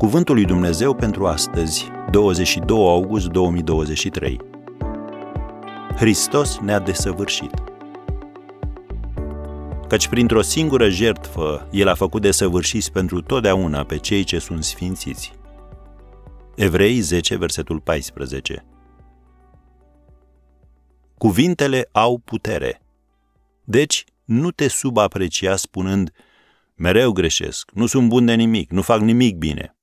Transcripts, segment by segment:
Cuvântul lui Dumnezeu pentru astăzi, 22 august 2023. Hristos ne-a desăvârșit. Căci printr-o singură jertfă, El a făcut desăvârșiți pentru totdeauna pe cei ce sunt sfințiți. Evrei 10, versetul 14. Cuvintele au putere. Deci, nu te subaprecia spunând, mereu greșesc, nu sunt bun de nimic, nu fac nimic bine.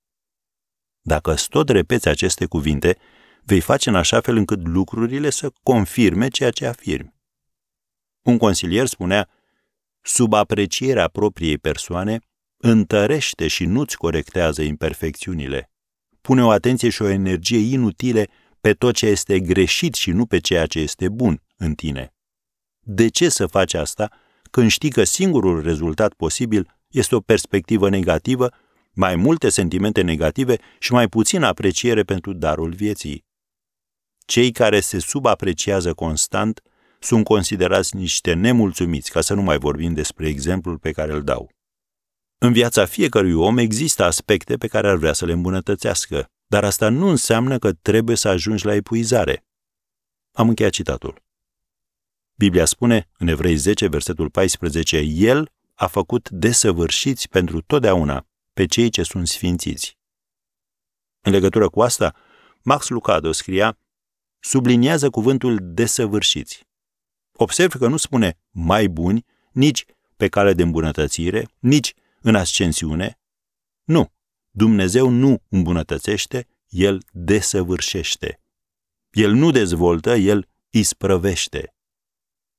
Dacă îți tot repeți aceste cuvinte, vei face în așa fel încât lucrurile să confirme ceea ce afirmi. Un consilier spunea, sub aprecierea propriei persoane, întărește și nu-ți corectează imperfecțiunile. Pune o atenție și o energie inutile pe tot ce este greșit și nu pe ceea ce este bun în tine. De ce să faci asta când știi că singurul rezultat posibil este o perspectivă negativă mai multe sentimente negative și mai puțină apreciere pentru darul vieții. Cei care se subapreciază constant sunt considerați niște nemulțumiți, ca să nu mai vorbim despre exemplul pe care îl dau. În viața fiecărui om există aspecte pe care ar vrea să le îmbunătățească, dar asta nu înseamnă că trebuie să ajungi la epuizare. Am încheiat citatul. Biblia spune, în Evrei 10, versetul 14, El a făcut desăvârșiți pentru totdeauna pe cei ce sunt sfințiți. În legătură cu asta, Max Lucado scria, subliniază cuvântul desăvârșiți. Observ că nu spune mai buni, nici pe cale de îmbunătățire, nici în ascensiune. Nu, Dumnezeu nu îmbunătățește, El desăvârșește. El nu dezvoltă, El isprăvește.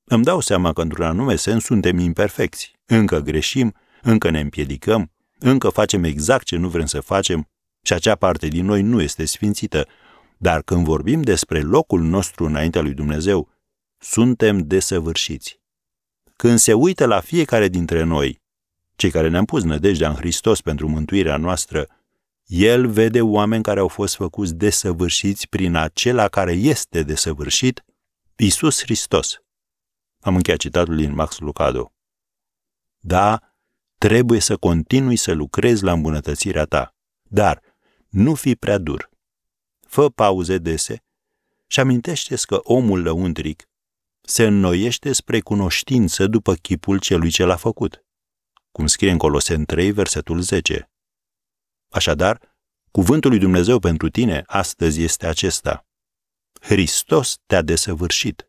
Îmi dau seama că, într-un anume sens, suntem imperfecți. Încă greșim, încă ne împiedicăm, încă facem exact ce nu vrem să facem și acea parte din noi nu este sfințită, dar când vorbim despre locul nostru înaintea lui Dumnezeu, suntem desăvârșiți. Când se uită la fiecare dintre noi, cei care ne-am pus nădejdea în Hristos pentru mântuirea noastră, El vede oameni care au fost făcuți desăvârșiți prin acela care este desăvârșit, Isus Hristos. Am încheiat citatul din Max Lucado. Da, Trebuie să continui să lucrezi la îmbunătățirea ta, dar nu fi prea dur. Fă pauze dese și amintește că omul lăuntric se înnoiește spre cunoștință după chipul celui ce l-a făcut, cum scrie în Colosen 3, versetul 10. Așadar, cuvântul lui Dumnezeu pentru tine astăzi este acesta. Hristos te-a desăvârșit.